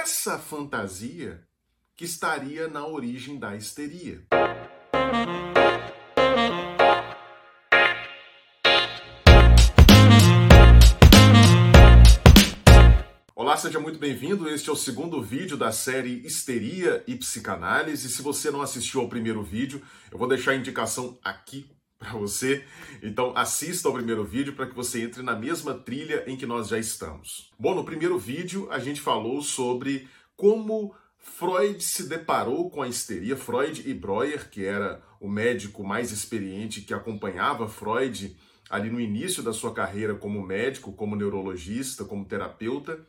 essa fantasia que estaria na origem da histeria. Olá, seja muito bem-vindo. Este é o segundo vídeo da série Histeria e Psicanálise. Se você não assistiu ao primeiro vídeo, eu vou deixar a indicação aqui para você. Então assista ao primeiro vídeo para que você entre na mesma trilha em que nós já estamos. Bom, no primeiro vídeo a gente falou sobre como Freud se deparou com a histeria. Freud e Breuer, que era o médico mais experiente que acompanhava Freud ali no início da sua carreira como médico, como neurologista, como terapeuta,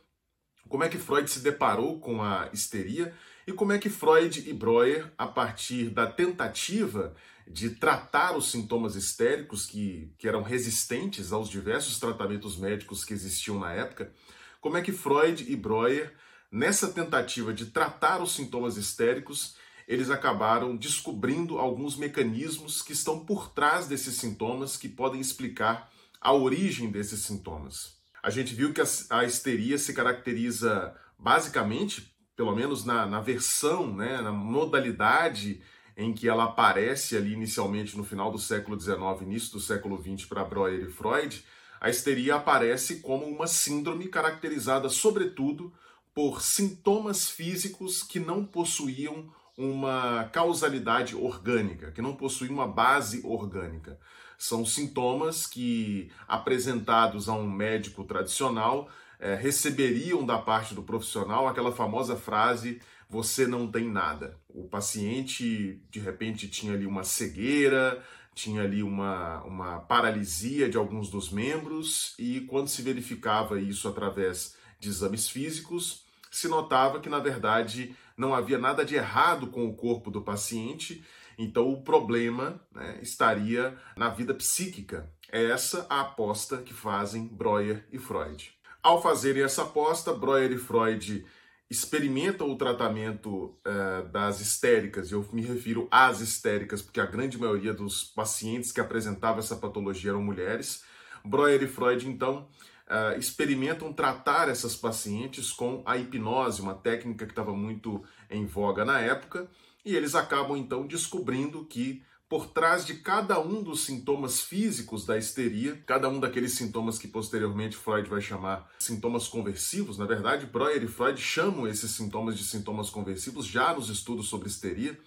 como é que Freud se deparou com a histeria e como é que Freud e Breuer, a partir da tentativa de tratar os sintomas histéricos que, que eram resistentes aos diversos tratamentos médicos que existiam na época, como é que Freud e Breuer, nessa tentativa de tratar os sintomas histéricos, eles acabaram descobrindo alguns mecanismos que estão por trás desses sintomas que podem explicar a origem desses sintomas. A gente viu que a, histeria se caracteriza basicamente, pelo menos na, na versão, né, na modalidade em que ela aparece ali inicialmente no final do século XIX, início do século XX para Breuer e Freud, a histeria aparece como uma síndrome caracterizada sobretudo por sintomas físicos que não possuíam uma causalidade orgânica, que não possuíam uma base orgânica. São sintomas que, apresentados a um médico tradicional, é, receberiam da parte do profissional aquela famosa frase: você não tem nada. O paciente, de repente, tinha ali uma cegueira, tinha ali uma, uma paralisia de alguns dos membros, e quando se verificava isso através de exames físicos, se notava que, na verdade, não havia nada de errado com o corpo do paciente, então o problema né, estaria na vida psíquica. É essa a aposta que fazem Breuer e Freud. Ao fazerem essa aposta, Breuer e Freud experimentam o tratamento uh, das histéricas, eu me refiro às histéricas, porque a grande maioria dos pacientes que apresentavam essa patologia eram mulheres. Breuer e Freud, então, uh, experimentam tratar essas pacientes com a hipnose, uma técnica que estava muito em voga na época, e eles acabam, então, descobrindo que por trás de cada um dos sintomas físicos da histeria, cada um daqueles sintomas que posteriormente Freud vai chamar sintomas conversivos, na verdade, Breuer e Freud chamam esses sintomas de sintomas conversivos já nos estudos sobre histeria.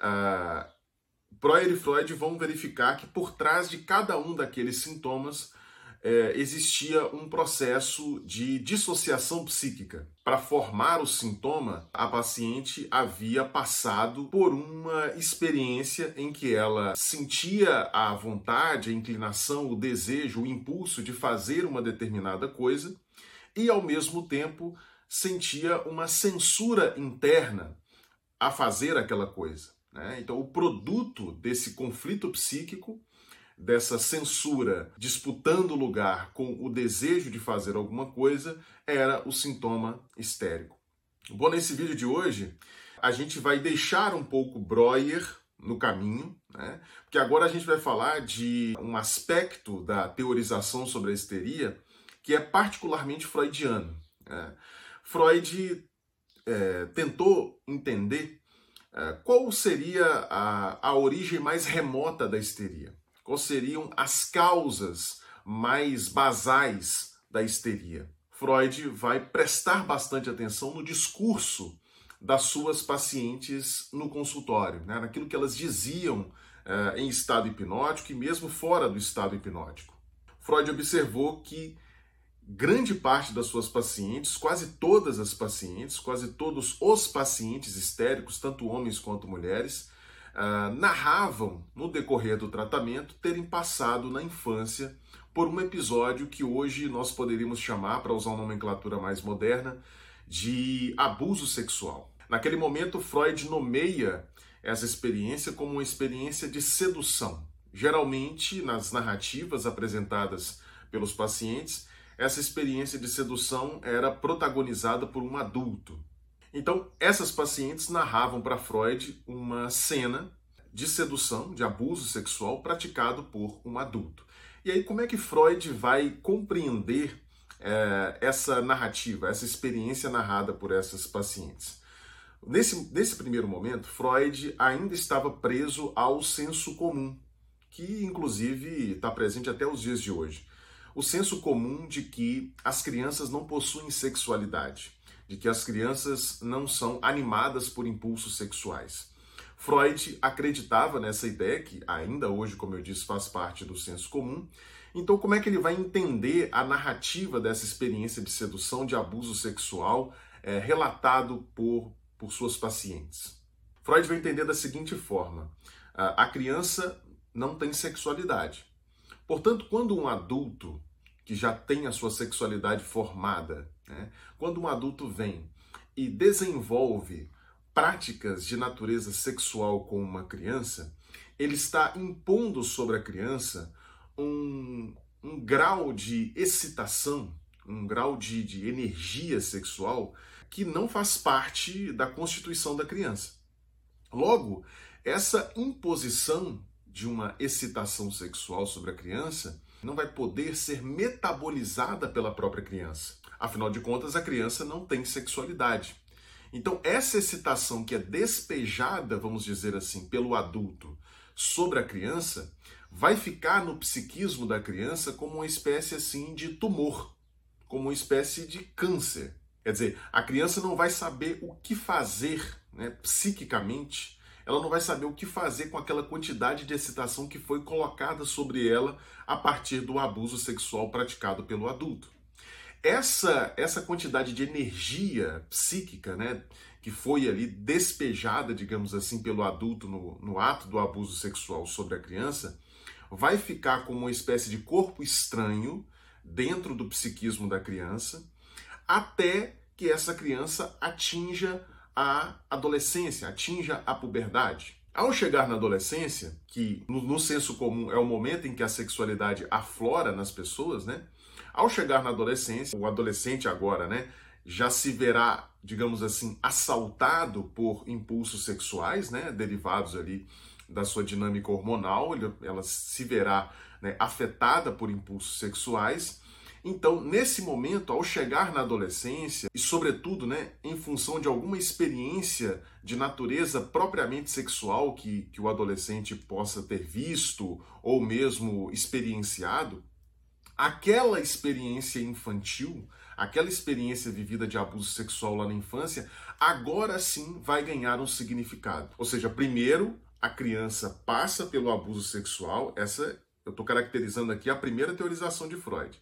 Uh, Breuer e Freud vão verificar que por trás de cada um daqueles sintomas é, existia um processo de dissociação psíquica. Para formar o sintoma, a paciente havia passado por uma experiência em que ela sentia a vontade, a inclinação, o desejo, o impulso de fazer uma determinada coisa e, ao mesmo tempo, sentia uma censura interna a fazer aquela coisa. Né? Então, o produto desse conflito psíquico dessa censura disputando lugar com o desejo de fazer alguma coisa era o sintoma histérico. Bom, nesse vídeo de hoje, a gente vai deixar um pouco Breuer no caminho, né? porque agora a gente vai falar de um aspecto da teorização sobre a histeria que é particularmente freudiano. Né? Freud é, tentou entender é, qual seria a, a origem mais remota da histeria. Quais seriam as causas mais basais da histeria? Freud vai prestar bastante atenção no discurso das suas pacientes no consultório, né? naquilo que elas diziam eh, em estado hipnótico e mesmo fora do estado hipnótico. Freud observou que grande parte das suas pacientes, quase todas as pacientes, quase todos os pacientes histéricos, tanto homens quanto mulheres, uh, narravam, no decorrer do tratamento, terem passado na infância por um episódio que hoje nós poderíamos chamar, para usar uma nomenclatura mais moderna, de abuso sexual. Naquele momento, Freud nomeia essa experiência como uma experiência de sedução. Geralmente, nas narrativas apresentadas pelos pacientes, essa experiência de sedução era protagonizada por um adulto, então, essas pacientes narravam para Freud uma cena de sedução, de abuso sexual praticado por um adulto. E aí, como é que Freud vai compreender é, essa narrativa, essa experiência narrada por essas pacientes. Nesse, nesse primeiro momento, Freud ainda estava preso ao senso comum, que inclusive está presente até os dias de hoje. O senso comum de que as crianças não possuem sexualidade, de que as crianças não são animadas por impulsos sexuais. Freud acreditava nessa ideia, que ainda hoje, como eu disse, faz parte do senso comum. Então, como é que ele vai entender a narrativa dessa experiência de sedução, de abuso sexual, é, relatado por, por suas pacientes? Freud vai entender da seguinte forma: a criança não tem sexualidade. Portanto, quando um adulto que já tem a sua sexualidade formada, né, quando um adulto vem e desenvolve práticas de natureza sexual com uma criança, ele está impondo sobre a criança um, um grau de excitação, um grau de, de energia sexual que não faz parte da constituição da criança. Logo, essa imposição de uma excitação sexual sobre a criança não vai poder ser metabolizada pela própria criança. Afinal de contas, a criança não tem sexualidade. Então, essa excitação que é despejada, vamos dizer assim, pelo adulto sobre a criança, vai ficar no psiquismo da criança como uma espécie assim de tumor, como uma espécie de câncer. Quer dizer, a criança não vai saber o que fazer né, psiquicamente, ela não vai saber o que fazer com aquela quantidade de excitação que foi colocada sobre ela a partir do abuso sexual praticado pelo adulto essa, essa quantidade de energia psíquica, né, que foi ali despejada, digamos assim, pelo adulto no, no ato do abuso sexual sobre a criança, vai ficar como uma espécie de corpo estranho dentro do psiquismo da criança, até que essa criança atinja a adolescência, atinja a puberdade. Ao chegar na adolescência, que no, no senso comum é o momento em que a sexualidade aflora nas pessoas, né? Ao chegar na adolescência, o adolescente agora, né, já se verá, digamos assim, assaltado por impulsos sexuais, né, derivados ali da sua dinâmica hormonal, ela se verá né, afetada por impulsos sexuais. Então, nesse momento, ao chegar na adolescência, e sobretudo né, em função de alguma experiência de natureza propriamente sexual que, que o adolescente possa ter visto ou mesmo experienciado, aquela experiência infantil, aquela experiência vivida de abuso sexual lá na infância, agora sim vai ganhar um significado. Ou seja, primeiro a criança passa pelo abuso sexual, essa eu estou caracterizando aqui a primeira teorização de Freud.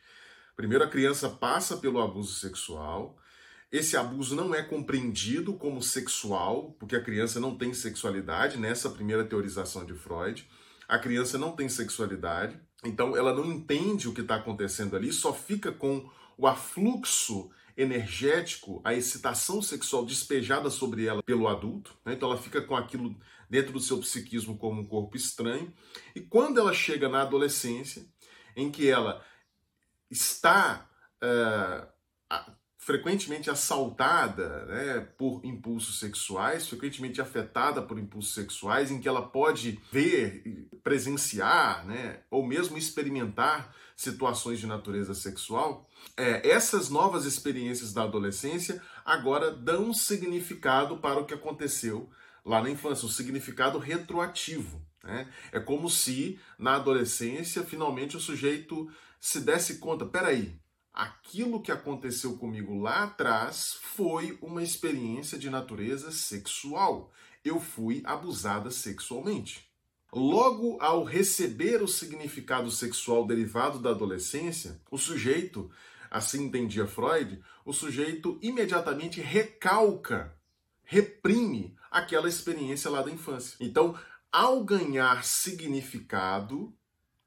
Primeiro a criança passa pelo abuso sexual, esse abuso não é compreendido como sexual, porque a criança não tem sexualidade, nessa primeira teorização de Freud. A criança não tem sexualidade. Então ela não entende o que está acontecendo ali, só fica com o afluxo energético, a excitação sexual despejada sobre ela pelo adulto. Né? Então ela fica com aquilo dentro do seu psiquismo como um corpo estranho. E quando ela chega na adolescência, em que ela está uh, frequentemente assaltada né, por impulsos sexuais, frequentemente afetada por impulsos sexuais, em que ela pode ver, presenciar, né, ou mesmo experimentar situações de natureza sexual, é, essas novas experiências da adolescência agora dão significado para o que aconteceu lá na infância, um significado retroativo. Né? É como se na adolescência finalmente o sujeito se desse conta, peraí, aquilo que aconteceu comigo lá atrás foi uma experiência de natureza sexual. Eu fui abusada sexualmente. Logo ao receber o significado sexual derivado da adolescência, o sujeito, assim entendia Freud, o sujeito imediatamente recalca, reprime aquela experiência lá da infância. Então, ao ganhar significado,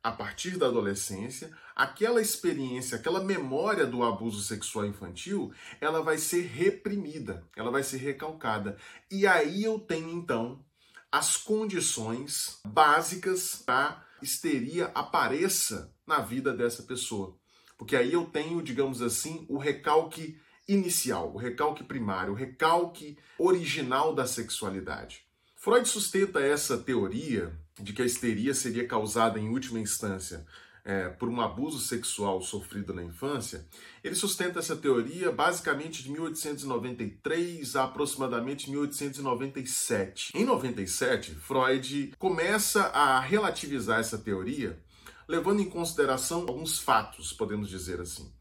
a partir da adolescência, aquela experiência, aquela memória do abuso sexual infantil, ela vai ser reprimida, ela vai ser recalcada. E aí eu tenho então as condições básicas para histeria apareça na vida dessa pessoa. Porque aí eu tenho, digamos assim, o recalque inicial, o recalque primário, o recalque original da sexualidade. Freud sustenta essa teoria de que a histeria seria causada em última instância é, por um abuso sexual sofrido na infância, ele sustenta essa teoria basicamente de 1893 a aproximadamente 1897. Em 97, Freud começa a relativizar essa teoria, levando em consideração alguns fatos, podemos dizer assim.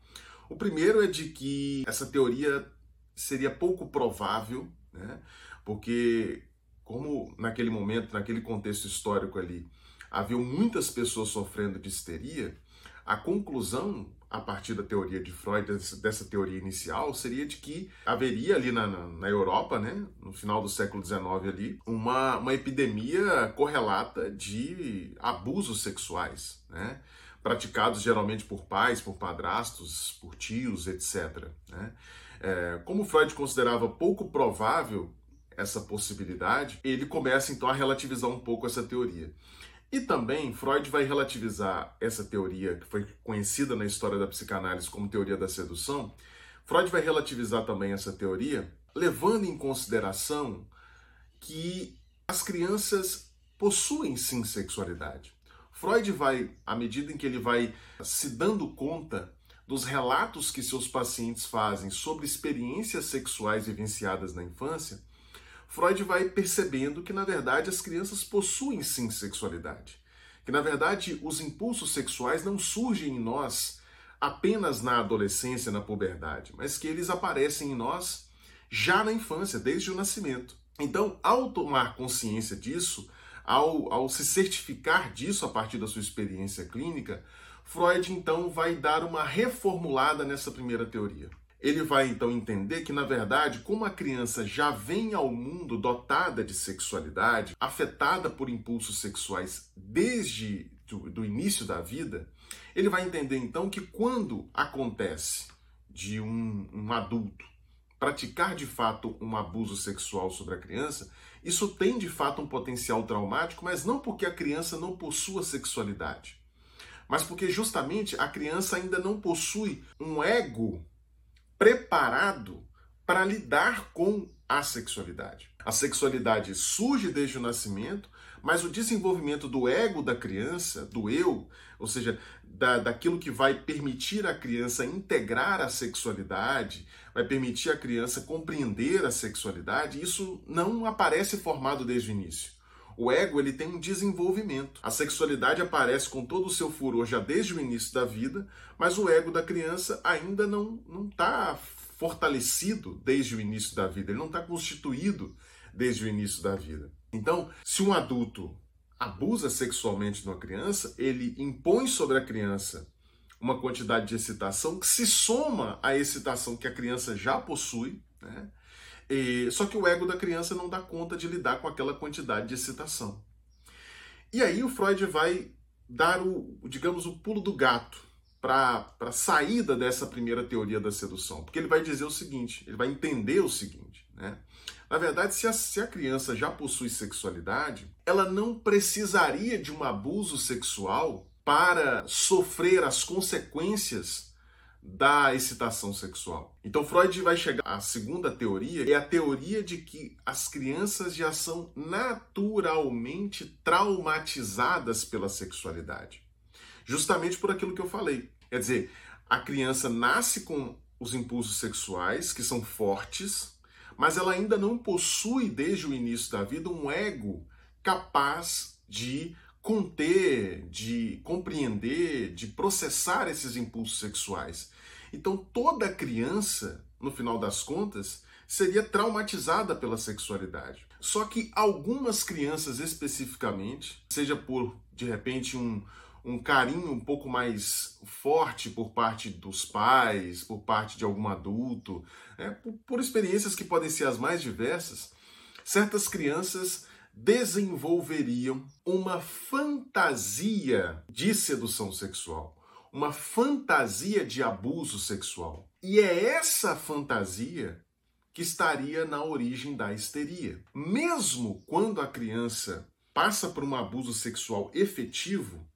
O primeiro é de que essa teoria seria pouco provável, né? porque como naquele momento, naquele contexto histórico ali, havia muitas pessoas sofrendo de histeria, a conclusão, a partir da teoria de Freud, dessa teoria inicial, seria de que haveria ali na, na Europa, né, no final do século XIX ali, uma, uma epidemia correlata de abusos sexuais, né, praticados geralmente por pais, por padrastos, por tios, etc. Né. É, como Freud considerava pouco provável essa possibilidade, ele começa então a relativizar um pouco essa teoria. E também Freud vai relativizar essa teoria, que foi conhecida na história da psicanálise como teoria da sedução. Freud vai relativizar também essa teoria, levando em consideração que as crianças possuem sim sexualidade. Freud vai, à medida em que ele vai se dando conta dos relatos que seus pacientes fazem sobre experiências sexuais vivenciadas na infância, Freud vai percebendo que, na verdade, as crianças possuem sim sexualidade. Que, na verdade, os impulsos sexuais não surgem em nós apenas na adolescência, na puberdade, mas que eles aparecem em nós já na infância, desde o nascimento. Então, ao tomar consciência disso, ao, ao se certificar disso a partir da sua experiência clínica, Freud então vai dar uma reformulada nessa primeira teoria. Ele vai então entender que, na verdade, como a criança já vem ao mundo dotada de sexualidade, afetada por impulsos sexuais desde do, do início da vida, ele vai entender então que quando acontece de um, um adulto praticar de fato um abuso sexual sobre a criança, isso tem de fato um potencial traumático, mas não porque a criança não possua sexualidade, mas porque justamente a criança ainda não possui um ego preparado para lidar com a sexualidade. A sexualidade surge desde o nascimento, mas o desenvolvimento do ego da criança, do eu, ou seja, da, daquilo que vai permitir a criança integrar a sexualidade, vai permitir a criança compreender a sexualidade, isso não aparece formado desde o início. O ego ele tem um desenvolvimento. A sexualidade aparece com todo o seu furor já desde o início da vida, mas o ego da criança ainda não não está fortalecido desde o início da vida. Ele não está constituído desde o início da vida. Então, se um adulto abusa sexualmente de uma criança, ele impõe sobre a criança uma quantidade de excitação que se soma à excitação que a criança já possui, né? E, só que o ego da criança não dá conta de lidar com aquela quantidade de excitação. E aí o Freud vai dar o, digamos, o pulo do gato para a saída dessa primeira teoria da sedução. Porque ele vai dizer o seguinte, ele vai entender o seguinte, né? Na verdade, se a, se a criança já possui sexualidade, ela não precisaria de um abuso sexual para sofrer as consequências da excitação sexual. Então Freud vai chegar à segunda teoria, é a teoria de que as crianças já são naturalmente traumatizadas pela sexualidade. Justamente por aquilo que eu falei. Quer dizer, a criança nasce com os impulsos sexuais que são fortes, mas ela ainda não possui desde o início da vida um ego capaz de conter, de compreender, de processar esses impulsos sexuais. Então toda criança, no final das contas, seria traumatizada pela sexualidade. Só que algumas crianças especificamente, seja por de repente um, um carinho um pouco mais forte por parte dos pais, por parte de algum adulto, né, por, por experiências que podem ser as mais diversas, certas crianças desenvolveriam uma fantasia de sedução sexual, uma fantasia de abuso sexual. E é essa fantasia que estaria na origem da histeria. Mesmo quando a criança passa por um abuso sexual efetivo,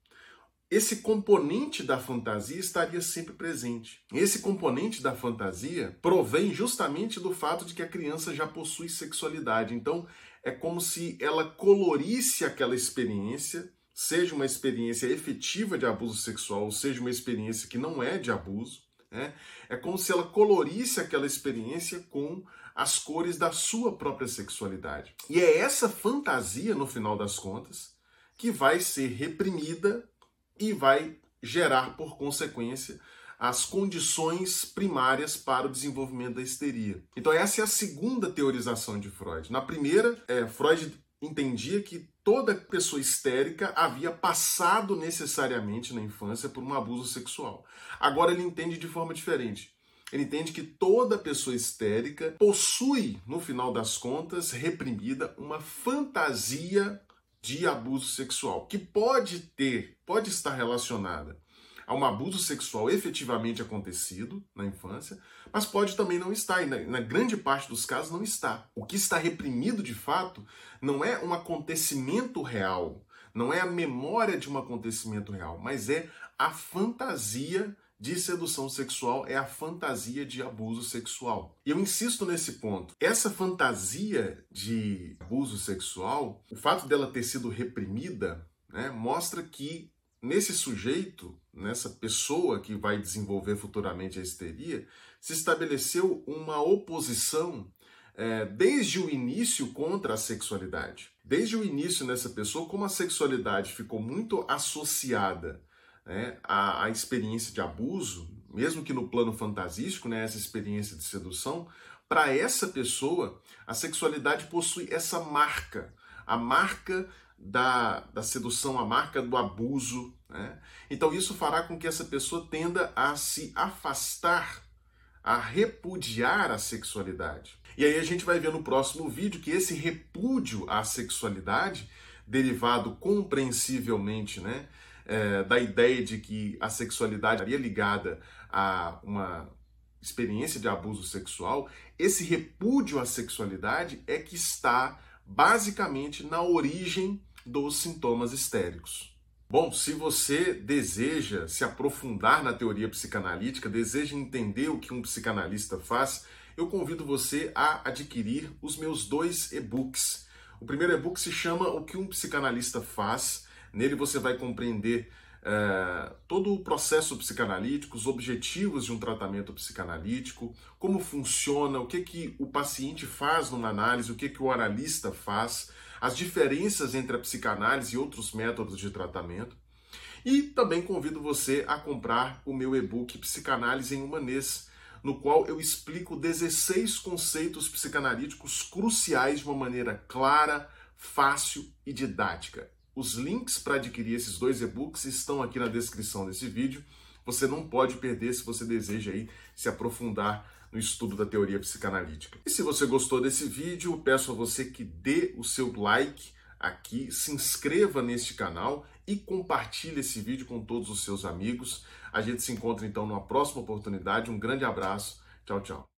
esse componente da fantasia estaria sempre presente. Esse componente da fantasia provém justamente do fato de que a criança já possui sexualidade. Então, é como se ela colorisse aquela experiência seja uma experiência efetiva de abuso sexual, ou seja uma experiência que não é de abuso, né? é como se ela colorisse aquela experiência com as cores da sua própria sexualidade. E é essa fantasia, no final das contas, que vai ser reprimida e vai gerar, por consequência, as condições primárias para o desenvolvimento da histeria. Então, essa é a segunda teorização de Freud. Na primeira, é, Freud entendia que toda pessoa histérica havia passado necessariamente na infância por um abuso sexual. Agora ele entende de forma diferente. Ele entende que toda pessoa histérica possui, no final das contas, reprimida uma fantasia de abuso sexual, que pode ter, pode estar relacionada a um abuso sexual efetivamente acontecido na infância, mas pode também não estar, e na, na, grande parte dos casos não está. O que está reprimido de fato não é um acontecimento real, não é a memória de um acontecimento real, mas é a fantasia de sedução sexual, é a fantasia de abuso sexual. E eu insisto nesse ponto. Essa fantasia de abuso sexual, o fato dela ter sido reprimida, né, mostra que nesse sujeito, nessa pessoa que vai desenvolver futuramente a histeria, se estabeleceu uma oposição é, desde o início contra a sexualidade. Desde o início nessa pessoa, como a sexualidade ficou muito associada né, à, à, experiência de abuso, mesmo que no plano fantasístico, né, essa experiência de sedução, para essa pessoa, a sexualidade possui essa marca, a marca da, da sedução, a marca do abuso. Né? Então, isso fará com que essa pessoa tenda a se afastar, a repudiar a sexualidade. E aí a gente vai ver no próximo vídeo que esse repúdio à sexualidade, derivado compreensivelmente né, é, da ideia de que a sexualidade estaria ligada a uma experiência de abuso sexual, esse repúdio à sexualidade é que está basicamente na origem dos sintomas histéricos. Bom, se você deseja se aprofundar na teoria psicanalítica, deseja entender o que um psicanalista faz, eu convido você a adquirir os meus dois e-books. O primeiro e-book se chama O que um psicanalista faz. Nele você vai compreender é, todo o processo psicanalítico, os objetivos de um tratamento psicanalítico, como funciona, o que, que o paciente faz numa análise, o que, que o analista faz, as diferenças entre a psicanálise e outros métodos de tratamento. E também convido você a comprar o meu e-book Psicanálise em Humanês, no qual eu explico 16 conceitos psicanalíticos cruciais de uma maneira clara, fácil e didática. Os links para adquirir esses dois e-books estão aqui na descrição desse vídeo. Você não pode perder se você deseja aí se aprofundar no estudo da teoria psicanalítica. E se você gostou desse vídeo, peço a você que dê o seu like aqui, se inscreva neste canal e compartilhe esse vídeo com todos os seus amigos. A gente se encontra então numa próxima oportunidade. Um grande abraço. Tchau, tchau.